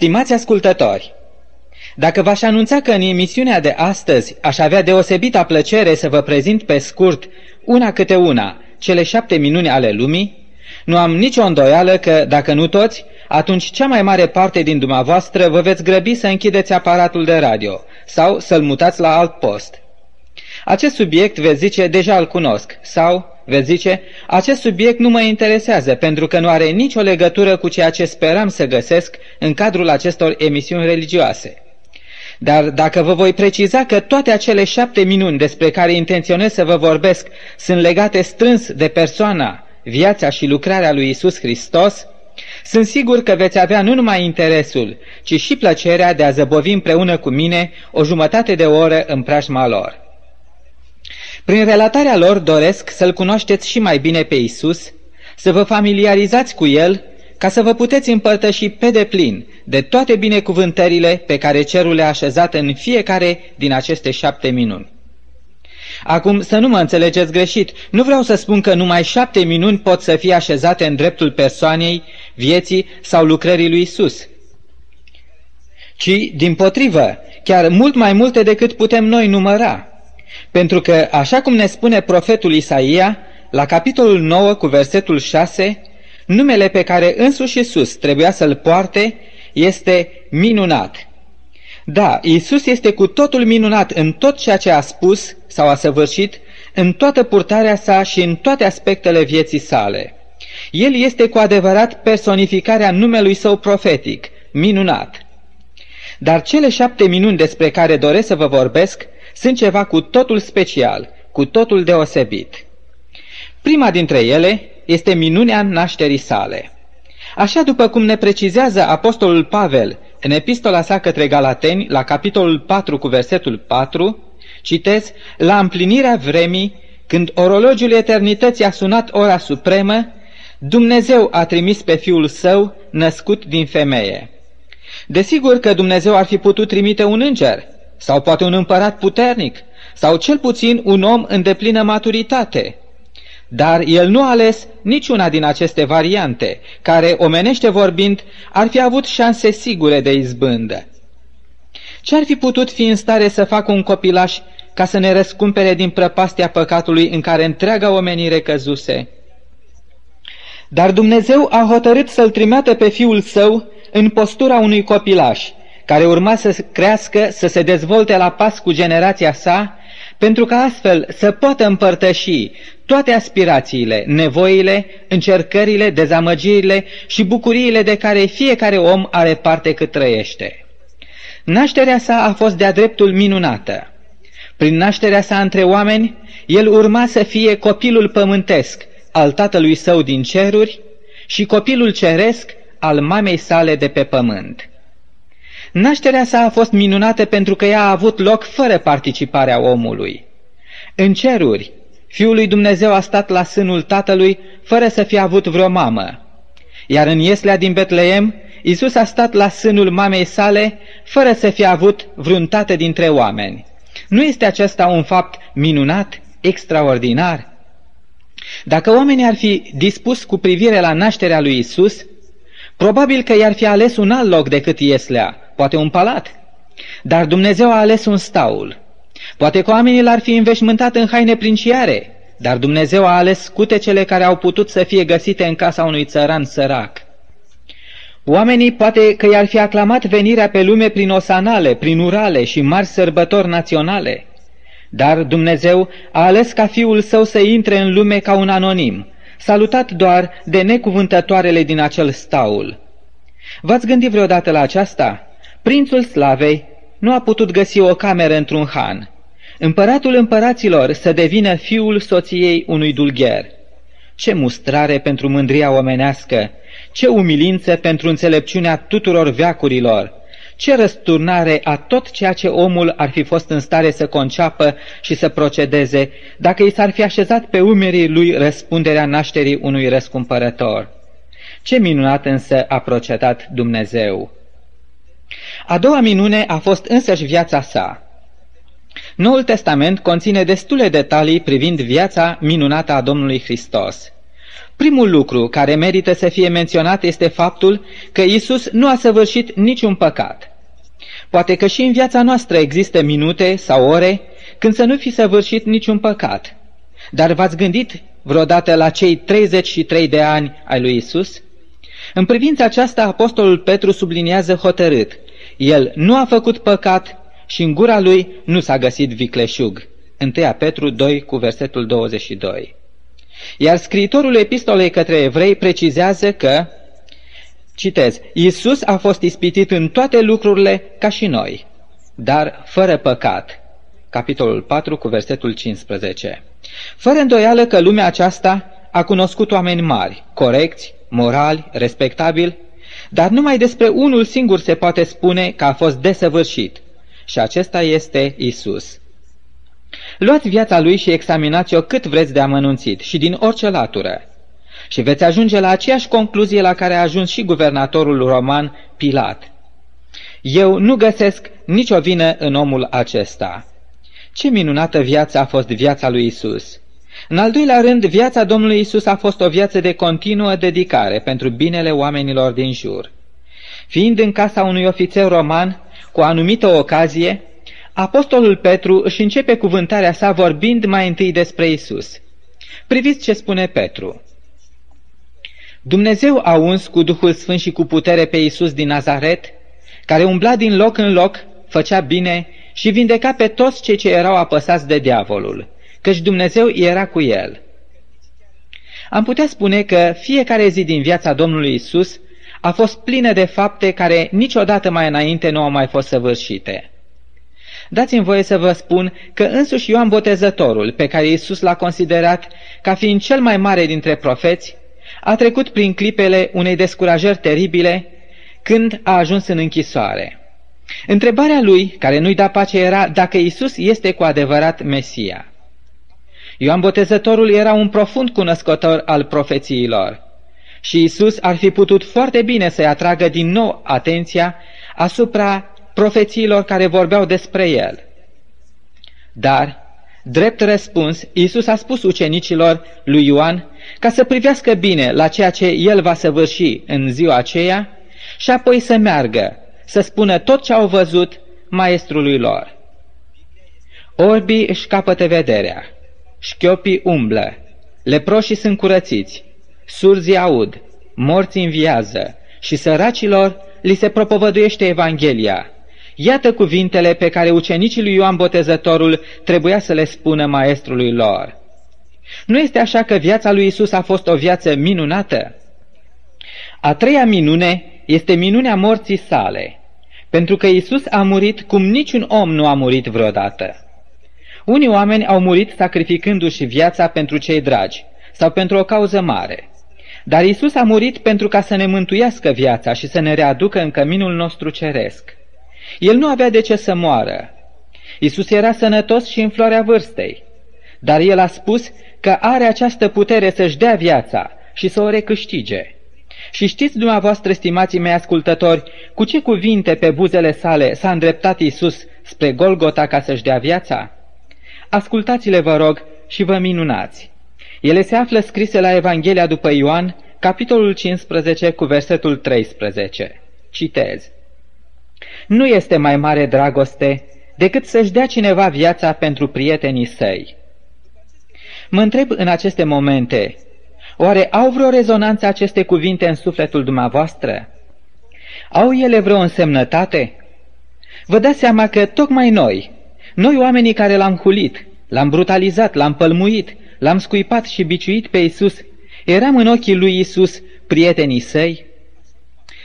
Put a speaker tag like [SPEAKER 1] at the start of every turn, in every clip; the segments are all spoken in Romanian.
[SPEAKER 1] Stimați ascultători, dacă v-aș anunța că în emisiunea de astăzi aș avea deosebita plăcere să vă prezint pe scurt, una câte una, cele șapte minuni ale lumii, nu am nicio îndoială că, dacă nu toți, atunci cea mai mare parte din dumneavoastră vă veți grăbi să închideți aparatul de radio sau să-l mutați la alt post. Acest subiect, veți zice, deja îl cunosc sau Veți zice, acest subiect nu mă interesează pentru că nu are nicio legătură cu ceea ce speram să găsesc în cadrul acestor emisiuni religioase. Dar dacă vă voi preciza că toate acele șapte minuni despre care intenționez să vă vorbesc sunt legate strâns de persoana, viața și lucrarea lui Isus Hristos, sunt sigur că veți avea nu numai interesul, ci și plăcerea de a zăbovi împreună cu mine o jumătate de oră în preajma lor. Prin relatarea lor doresc să-L cunoașteți și mai bine pe Isus, să vă familiarizați cu El, ca să vă puteți împărtăși pe deplin de toate binecuvântările pe care cerul le-a așezat în fiecare din aceste șapte minuni. Acum, să nu mă înțelegeți greșit, nu vreau să spun că numai șapte minuni pot să fie așezate în dreptul persoanei, vieții sau lucrării lui Isus, ci, din potrivă, chiar mult mai multe decât putem noi număra. Pentru că, așa cum ne spune profetul Isaia, la capitolul 9 cu versetul 6, numele pe care însuși Iisus trebuia să-l poarte este minunat. Da, Iisus este cu totul minunat în tot ceea ce a spus sau a săvârșit, în toată purtarea sa și în toate aspectele vieții sale. El este cu adevărat personificarea numelui său profetic, minunat. Dar cele șapte minuni despre care doresc să vă vorbesc sunt ceva cu totul special, cu totul deosebit. Prima dintre ele este minunea nașterii sale. Așa după cum ne precizează Apostolul Pavel în epistola sa către Galateni, la capitolul 4 cu versetul 4, citez, La împlinirea vremii, când orologiul eternității a sunat ora supremă, Dumnezeu a trimis pe Fiul Său, născut din femeie. Desigur că Dumnezeu ar fi putut trimite un înger, sau poate un împărat puternic, sau cel puțin un om în deplină maturitate. Dar el nu a ales niciuna din aceste variante, care, omenește vorbind, ar fi avut șanse sigure de izbândă. Ce ar fi putut fi în stare să facă un copilaș ca să ne răscumpere din prăpastia păcatului în care întreaga omenire căzuse? Dar Dumnezeu a hotărât să-l trimeată pe fiul său în postura unui copilaș, care urma să crească, să se dezvolte la pas cu generația sa, pentru că astfel să poată împărtăși toate aspirațiile, nevoile, încercările, dezamăgirile și bucuriile de care fiecare om are parte cât trăiește. Nașterea sa a fost de-a dreptul minunată. Prin nașterea sa între oameni, el urma să fie copilul pământesc al tatălui său din ceruri și copilul ceresc al mamei sale de pe pământ. Nașterea sa a fost minunată pentru că ea a avut loc fără participarea omului. În ceruri, Fiul lui Dumnezeu a stat la sânul Tatălui fără să fie avut vreo mamă. Iar în Ieslea din Betleem, Isus a stat la sânul mamei sale fără să fie avut vreun tată dintre oameni. Nu este acesta un fapt minunat, extraordinar? Dacă oamenii ar fi dispus cu privire la nașterea lui Isus, probabil că i-ar fi ales un alt loc decât Ieslea, poate un palat. Dar Dumnezeu a ales un staul. Poate că oamenii l-ar fi înveșmântat în haine princiare, dar Dumnezeu a ales scutecele care au putut să fie găsite în casa unui țăran sărac. Oamenii poate că i-ar fi aclamat venirea pe lume prin osanale, prin urale și mari sărbători naționale. Dar Dumnezeu a ales ca fiul său să intre în lume ca un anonim, salutat doar de necuvântătoarele din acel staul. V-ați gândit vreodată la aceasta? Prințul Slavei nu a putut găsi o cameră într-un han. Împăratul împăraților să devină fiul soției unui dulgher. Ce mustrare pentru mândria omenească, ce umilință pentru înțelepciunea tuturor veacurilor, ce răsturnare a tot ceea ce omul ar fi fost în stare să conceapă și să procedeze, dacă i s-ar fi așezat pe umerii lui răspunderea nașterii unui răscumpărător. Ce minunat însă a procedat Dumnezeu! A doua minune a fost însăși viața sa. Noul Testament conține destule detalii privind viața minunată a Domnului Hristos. Primul lucru care merită să fie menționat este faptul că Isus nu a săvârșit niciun păcat. Poate că și în viața noastră există minute sau ore când să nu fi săvârșit niciun păcat. Dar v-ați gândit vreodată la cei 33 de ani ai lui Isus? În privința aceasta, Apostolul Petru subliniază hotărât. El nu a făcut păcat și în gura lui nu s-a găsit vicleșug. 1 Petru 2 cu versetul 22. Iar scriitorul epistolei către evrei precizează că, citez, Iisus a fost ispitit în toate lucrurile ca și noi, dar fără păcat. Capitolul 4 cu versetul 15. Fără îndoială că lumea aceasta a cunoscut oameni mari, corecți, morali, respectabili, dar numai despre unul singur se poate spune că a fost desăvârșit, și acesta este Isus. Luați viața lui și examinați-o cât vreți de amănunțit și din orice latură. Și veți ajunge la aceeași concluzie la care a ajuns și guvernatorul roman Pilat. Eu nu găsesc nicio vină în omul acesta. Ce minunată viață a fost viața lui Isus! În al doilea rând, viața Domnului Isus a fost o viață de continuă dedicare pentru binele oamenilor din jur. Fiind în casa unui ofițer roman, cu o anumită ocazie, Apostolul Petru își începe cuvântarea sa vorbind mai întâi despre Isus. Priviți ce spune Petru. Dumnezeu a uns cu Duhul Sfânt și cu putere pe Isus din Nazaret, care umbla din loc în loc, făcea bine și vindeca pe toți cei ce erau apăsați de diavolul, căci Dumnezeu era cu el. Am putea spune că fiecare zi din viața Domnului Isus a fost plină de fapte care niciodată mai înainte nu au mai fost săvârșite. Dați-mi voie să vă spun că însuși Ioan Botezătorul, pe care Iisus l-a considerat ca fiind cel mai mare dintre profeți, a trecut prin clipele unei descurajări teribile când a ajuns în închisoare. Întrebarea lui, care nu-i da pace, era dacă Isus este cu adevărat Mesia. Ioan Botezătorul era un profund cunoscător al profețiilor și Isus ar fi putut foarte bine să-i atragă din nou atenția asupra profețiilor care vorbeau despre el. Dar, drept răspuns, Isus a spus ucenicilor lui Ioan ca să privească bine la ceea ce el va săvârși în ziua aceea și apoi să meargă, să spună tot ce au văzut maestrului lor. Orbii își capătă vederea, șchiopii umblă, leproșii sunt curățiți, surzii aud, morții înviază și săracilor li se propovăduiește Evanghelia. Iată cuvintele pe care ucenicii lui Ioan Botezătorul trebuia să le spună maestrului lor. Nu este așa că viața lui Isus a fost o viață minunată? A treia minune este minunea morții sale, pentru că Isus a murit cum niciun om nu a murit vreodată. Unii oameni au murit sacrificându-și viața pentru cei dragi sau pentru o cauză mare. Dar Isus a murit pentru ca să ne mântuiască viața și să ne readucă în căminul nostru ceresc. El nu avea de ce să moară. Isus era sănătos și în floarea vârstei, dar el a spus că are această putere să-și dea viața și să o recâștige. Și știți dumneavoastră, stimații mei ascultători, cu ce cuvinte pe buzele sale s-a îndreptat Isus spre Golgota ca să-și dea viața? Ascultați-le, vă rog, și vă minunați. Ele se află scrise la Evanghelia după Ioan, capitolul 15, cu versetul 13. Citez. Nu este mai mare dragoste decât să-și dea cineva viața pentru prietenii săi. Mă întreb în aceste momente, oare au vreo rezonanță aceste cuvinte în sufletul dumneavoastră? Au ele vreo însemnătate? Vă dați seama că tocmai noi, noi oamenii care l-am hulit, l-am brutalizat, l-am pălmuit, l-am scuipat și biciuit pe Isus, eram în ochii lui Isus prietenii săi?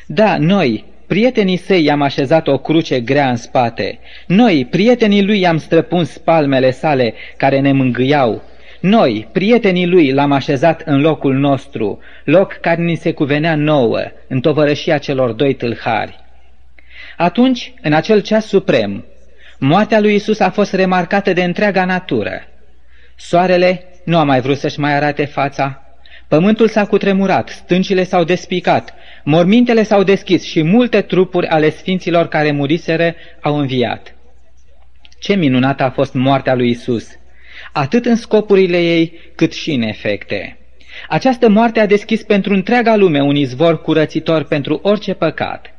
[SPEAKER 1] Da, noi, Prietenii săi i-am așezat o cruce grea în spate. Noi, prietenii lui, i-am străpuns palmele sale care ne mângâiau. Noi, prietenii lui, l-am așezat în locul nostru, loc care ni se cuvenea nouă, în tovărășia celor doi tâlhari. Atunci, în acel ceas suprem, moartea lui Isus a fost remarcată de întreaga natură. Soarele nu a mai vrut să-și mai arate fața, Pământul s-a cutremurat, stâncile s-au despicat, mormintele s-au deschis și multe trupuri ale sfinților care muriseră au înviat. Ce minunată a fost moartea lui Isus, atât în scopurile ei, cât și în efecte. Această moarte a deschis pentru întreaga lume un izvor curățitor pentru orice păcat.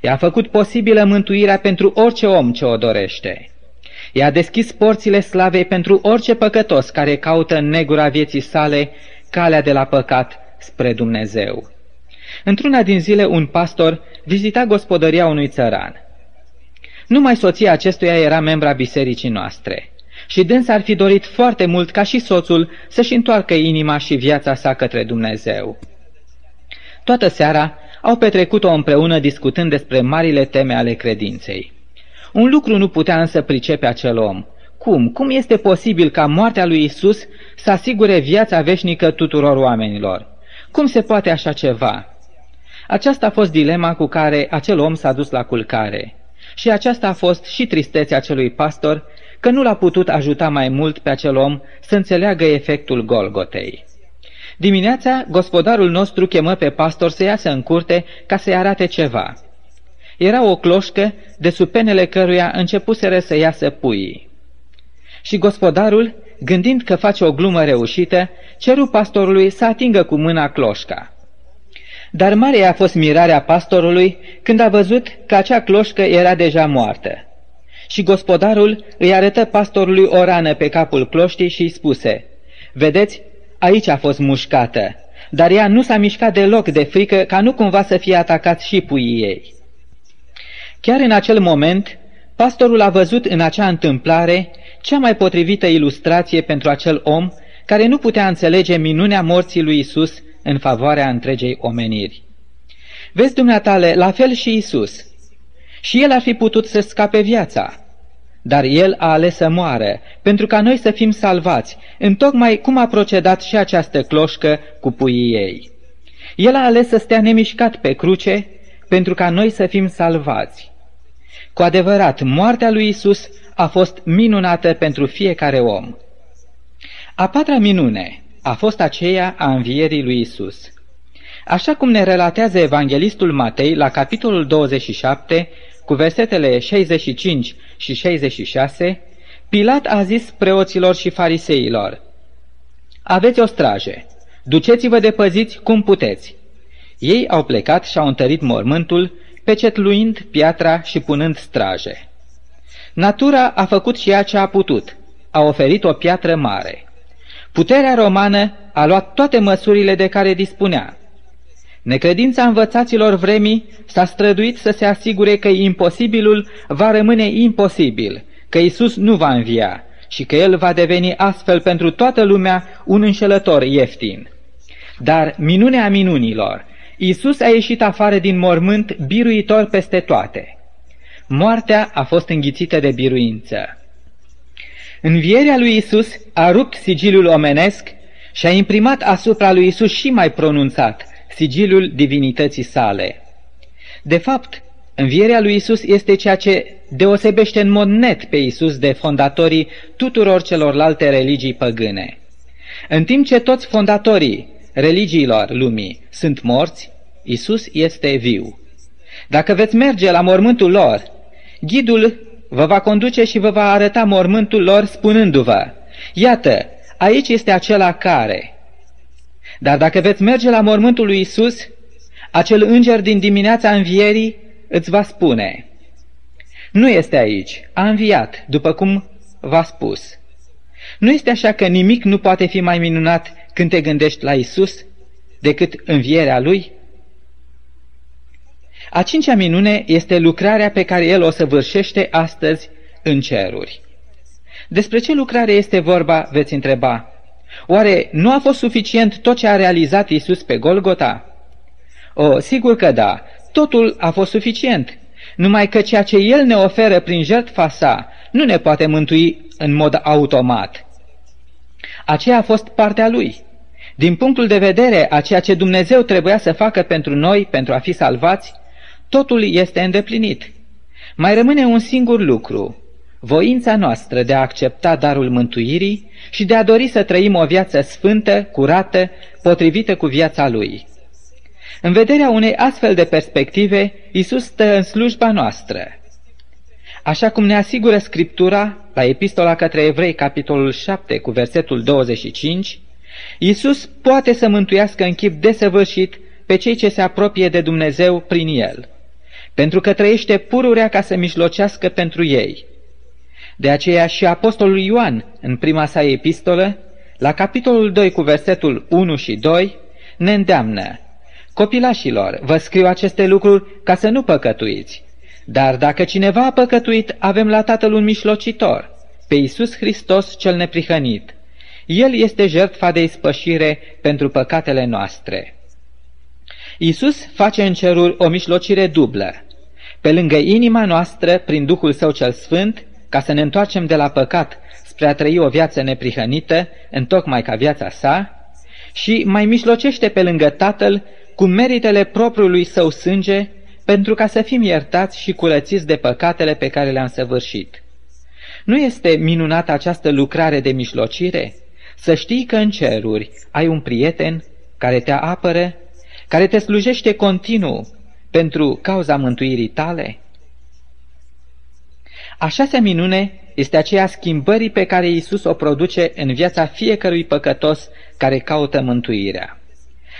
[SPEAKER 1] Ea a făcut posibilă mântuirea pentru orice om ce o dorește. Ea a deschis porțile slavei pentru orice păcătos care caută în negura vieții sale calea de la păcat spre Dumnezeu. Într-una din zile, un pastor vizita gospodăria unui țăran. Numai soția acestuia era membra bisericii noastre și dânsa ar fi dorit foarte mult ca și soțul să-și întoarcă inima și viața sa către Dumnezeu. Toată seara au petrecut-o împreună discutând despre marile teme ale credinței. Un lucru nu putea însă pricepe acel om. Cum? Cum este posibil ca moartea lui Isus să asigure viața veșnică tuturor oamenilor? Cum se poate așa ceva? Aceasta a fost dilema cu care acel om s-a dus la culcare. Și aceasta a fost și tristețea acelui pastor, că nu l-a putut ajuta mai mult pe acel om să înțeleagă efectul Golgotei. Dimineața, gospodarul nostru chemă pe pastor să iasă în curte ca să-i arate ceva. Era o cloșcă de sub penele căruia începuseră să iasă puii. Și gospodarul, gândind că face o glumă reușită, ceru pastorului să atingă cu mâna cloșca. Dar mare a fost mirarea pastorului când a văzut că acea cloșcă era deja moartă. Și gospodarul îi arătă pastorului o rană pe capul cloștii și îi spuse, Vedeți, aici a fost mușcată, dar ea nu s-a mișcat deloc de frică ca nu cumva să fie atacat și puii ei. Chiar în acel moment, pastorul a văzut în acea întâmplare cea mai potrivită ilustrație pentru acel om care nu putea înțelege minunea morții lui Isus în favoarea întregei omeniri. Vezi, dumneatale, la fel și Isus. Și el ar fi putut să scape viața, dar el a ales să moară, pentru ca noi să fim salvați, întocmai cum a procedat și această cloșcă cu puii ei. El a ales să stea nemișcat pe cruce, pentru ca noi să fim salvați. Cu adevărat, moartea lui Isus a fost minunată pentru fiecare om. A patra minune a fost aceea a învierii lui Isus. Așa cum ne relatează evanghelistul Matei la capitolul 27, cu versetele 65 și 66, Pilat a zis preoților și fariseilor, Aveți o straje, duceți-vă de păziți cum puteți. Ei au plecat și au întărit mormântul, pecetluind piatra și punând straje. Natura a făcut și ea ce a putut, a oferit o piatră mare. Puterea romană a luat toate măsurile de care dispunea. Necredința învățaților vremii s-a străduit să se asigure că imposibilul va rămâne imposibil, că Isus nu va învia și că El va deveni astfel pentru toată lumea un înșelător ieftin. Dar minunea minunilor, Isus a ieșit afară din mormânt biruitor peste toate. Moartea a fost înghițită de biruință. Învierea lui Isus a rupt sigiliul omenesc și a imprimat asupra lui Isus și mai pronunțat sigiliul divinității sale. De fapt, învierea lui Isus este ceea ce deosebește în mod net pe Isus de fondatorii tuturor celorlalte religii păgâne. În timp ce toți fondatorii religiilor lumii sunt morți, Isus este viu. Dacă veți merge la mormântul lor, ghidul vă va conduce și vă va arăta mormântul lor spunându-vă, Iată, aici este acela care... Dar dacă veți merge la mormântul lui Isus, acel înger din dimineața învierii îți va spune, Nu este aici, a înviat, după cum v-a spus. Nu este așa că nimic nu poate fi mai minunat când te gândești la Isus decât învierea Lui? A cincea minune este lucrarea pe care El o săvârșește astăzi în ceruri. Despre ce lucrare este vorba, veți întreba. Oare nu a fost suficient tot ce a realizat Isus pe Golgota? O, sigur că da, totul a fost suficient, numai că ceea ce El ne oferă prin jertfa sa nu ne poate mântui în mod automat. Aceea a fost partea Lui. Din punctul de vedere a ceea ce Dumnezeu trebuia să facă pentru noi, pentru a fi salvați, totul este îndeplinit. Mai rămâne un singur lucru, voința noastră de a accepta darul mântuirii și de a dori să trăim o viață sfântă, curată, potrivită cu viața Lui. În vederea unei astfel de perspective, Isus stă în slujba noastră. Așa cum ne asigură Scriptura la Epistola către Evrei, capitolul 7, cu versetul 25, Iisus poate să mântuiască în chip desăvârșit pe cei ce se apropie de Dumnezeu prin El, pentru că trăiește pururea ca să mișlocească pentru ei. De aceea și Apostolul Ioan, în prima sa epistolă, la capitolul 2 cu versetul 1 și 2, ne îndeamnă, Copilașilor, vă scriu aceste lucruri ca să nu păcătuiți. Dar dacă cineva a păcătuit, avem la Tatăl un mișlocitor, pe Iisus Hristos cel neprihănit. El este jertfa de ispășire pentru păcatele noastre. Iisus face în ceruri o mișlocire dublă. Pe lângă inima noastră, prin Duhul Său cel Sfânt, ca să ne întoarcem de la păcat spre a trăi o viață neprihănită, întocmai ca viața sa, și mai mișlocește pe lângă Tatăl cu meritele propriului său sânge, pentru ca să fim iertați și curățiți de păcatele pe care le-am săvârșit. Nu este minunată această lucrare de mișlocire? Să știi că în ceruri ai un prieten care te apără, care te slujește continuu pentru cauza mântuirii tale? A șasea minune este aceea schimbării pe care Iisus o produce în viața fiecărui păcătos care caută mântuirea.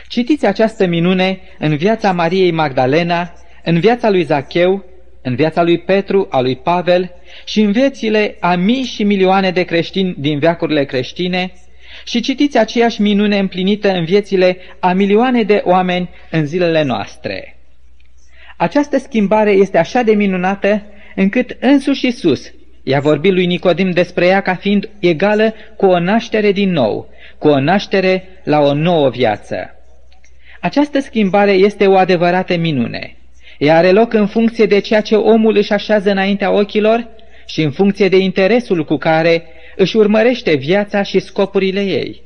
[SPEAKER 1] Citiți această minune în viața Mariei Magdalena, în viața lui Zacheu, în viața lui Petru, a lui Pavel și în viețile a mii și milioane de creștini din veacurile creștine și citiți aceeași minune împlinită în viețile a milioane de oameni în zilele noastre. Această schimbare este așa de minunată încât însuși Iisus i-a vorbit lui Nicodim despre ea ca fiind egală cu o naștere din nou, cu o naștere la o nouă viață. Această schimbare este o adevărată minune. Ea are loc în funcție de ceea ce omul își așează înaintea ochilor și în funcție de interesul cu care își urmărește viața și scopurile ei.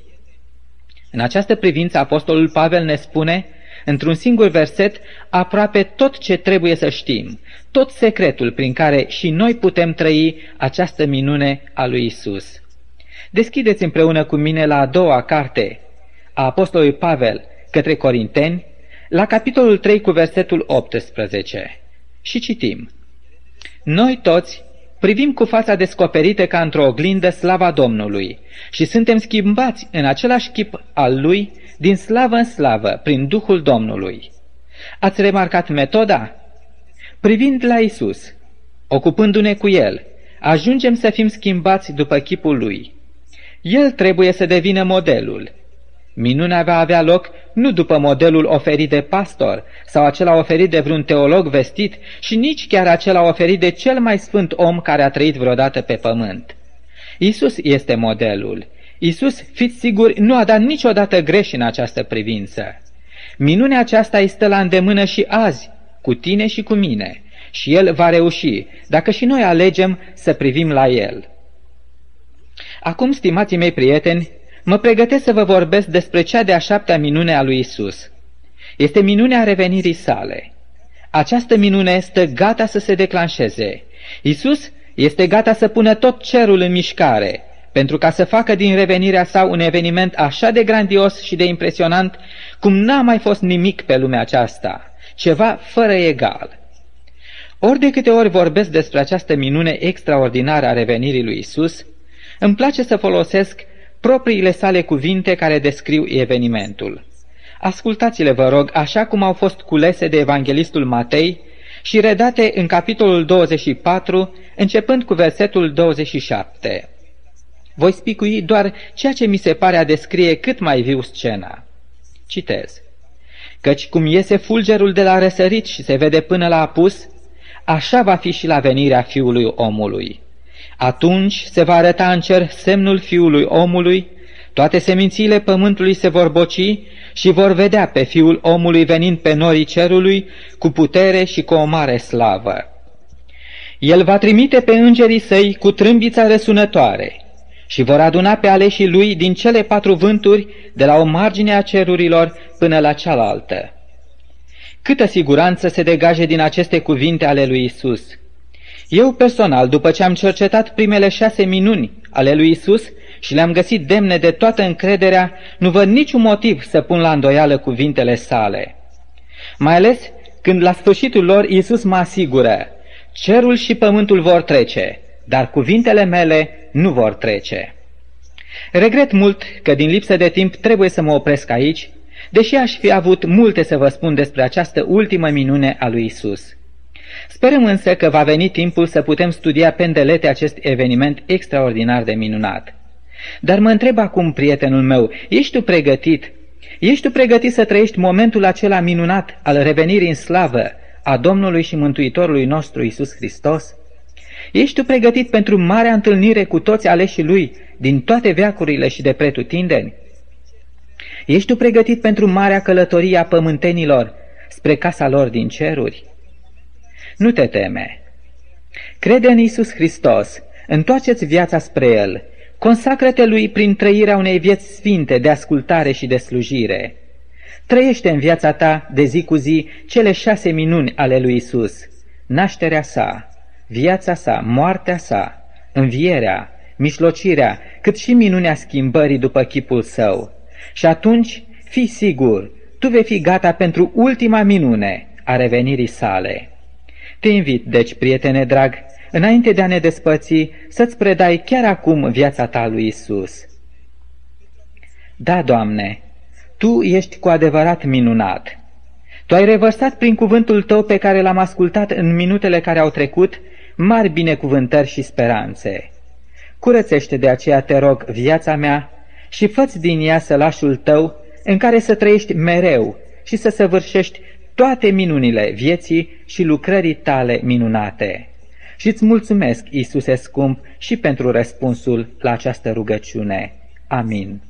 [SPEAKER 1] În această privință, Apostolul Pavel ne spune, într-un singur verset, aproape tot ce trebuie să știm, tot secretul prin care și noi putem trăi această minune a lui Isus. Deschideți împreună cu mine la a doua carte a Apostolului Pavel către Corinteni, la capitolul 3 cu versetul 18. Și citim. Noi toți privim cu fața descoperită ca într-o oglindă slava Domnului și suntem schimbați în același chip al Lui din slavă în slavă prin Duhul Domnului. Ați remarcat metoda? Privind la Isus, ocupându-ne cu El, ajungem să fim schimbați după chipul Lui. El trebuie să devină modelul. Minunea va avea loc nu după modelul oferit de pastor sau acela oferit de vreun teolog vestit și nici chiar acela oferit de cel mai sfânt om care a trăit vreodată pe pământ. Isus este modelul. Isus, fiți siguri, nu a dat niciodată greș în această privință. Minunea aceasta este la îndemână și azi, cu tine și cu mine, și El va reuși, dacă și noi alegem să privim la El. Acum, stimații mei prieteni, mă pregătesc să vă vorbesc despre cea de-a șaptea minune a lui Isus. Este minunea revenirii sale. Această minune este gata să se declanșeze. Isus este gata să pună tot cerul în mișcare, pentru ca să facă din revenirea sa un eveniment așa de grandios și de impresionant, cum n-a mai fost nimic pe lumea aceasta, ceva fără egal. Ori de câte ori vorbesc despre această minune extraordinară a revenirii lui Isus, îmi place să folosesc propriile sale cuvinte care descriu evenimentul. Ascultați-le, vă rog, așa cum au fost culese de evanghelistul Matei și redate în capitolul 24, începând cu versetul 27. Voi spicui doar ceea ce mi se pare a descrie cât mai viu scena. Citez. Căci cum iese fulgerul de la răsărit și se vede până la apus, așa va fi și la venirea fiului omului. Atunci se va arăta în cer semnul fiului omului, toate semințiile pământului se vor boci și vor vedea pe fiul omului venind pe norii cerului cu putere și cu o mare slavă. El va trimite pe îngerii săi cu trâmbița răsunătoare și vor aduna pe aleșii lui din cele patru vânturi, de la o margine a cerurilor până la cealaltă. Câtă siguranță se degaje din aceste cuvinte ale lui Isus! Eu personal, după ce am cercetat primele șase minuni ale lui Isus și le-am găsit demne de toată încrederea, nu văd niciun motiv să pun la îndoială cuvintele sale. Mai ales când la sfârșitul lor Isus mă asigură, cerul și pământul vor trece, dar cuvintele mele nu vor trece. Regret mult că din lipsă de timp trebuie să mă opresc aici, deși aș fi avut multe să vă spun despre această ultimă minune a lui Isus. Sperăm însă că va veni timpul să putem studia pendelete acest eveniment extraordinar de minunat. Dar mă întreb acum, prietenul meu, ești tu pregătit? Ești tu pregătit să trăiești momentul acela minunat al revenirii în slavă a Domnului și Mântuitorului nostru Isus Hristos? Ești tu pregătit pentru marea întâlnire cu toți aleșii Lui din toate veacurile și de pretutindeni? Ești tu pregătit pentru marea călătorie a pământenilor spre casa lor din ceruri? Nu te teme. Crede în Isus Hristos, întoarceți viața spre El, consacră-te Lui prin trăirea unei vieți sfinte de ascultare și de slujire. Trăiește în viața ta de zi cu zi cele șase minuni ale lui Isus, nașterea sa, viața sa, moartea sa, învierea, mișlocirea, cât și minunea schimbării după chipul său. Și atunci, fii sigur, tu vei fi gata pentru ultima minune a revenirii sale. Te invit, deci, prietene drag, înainte de a ne despăți, să-ți predai chiar acum viața ta lui Isus. Da, Doamne, Tu ești cu adevărat minunat. Tu ai revărsat prin cuvântul Tău pe care l-am ascultat în minutele care au trecut mari binecuvântări și speranțe. Curățește de aceea, te rog, viața mea și făți din ea sălașul tău în care să trăiești mereu și să săvârșești toate minunile vieții și lucrării tale minunate. Și îți mulțumesc, Iisuse scump, și pentru răspunsul la această rugăciune. Amin.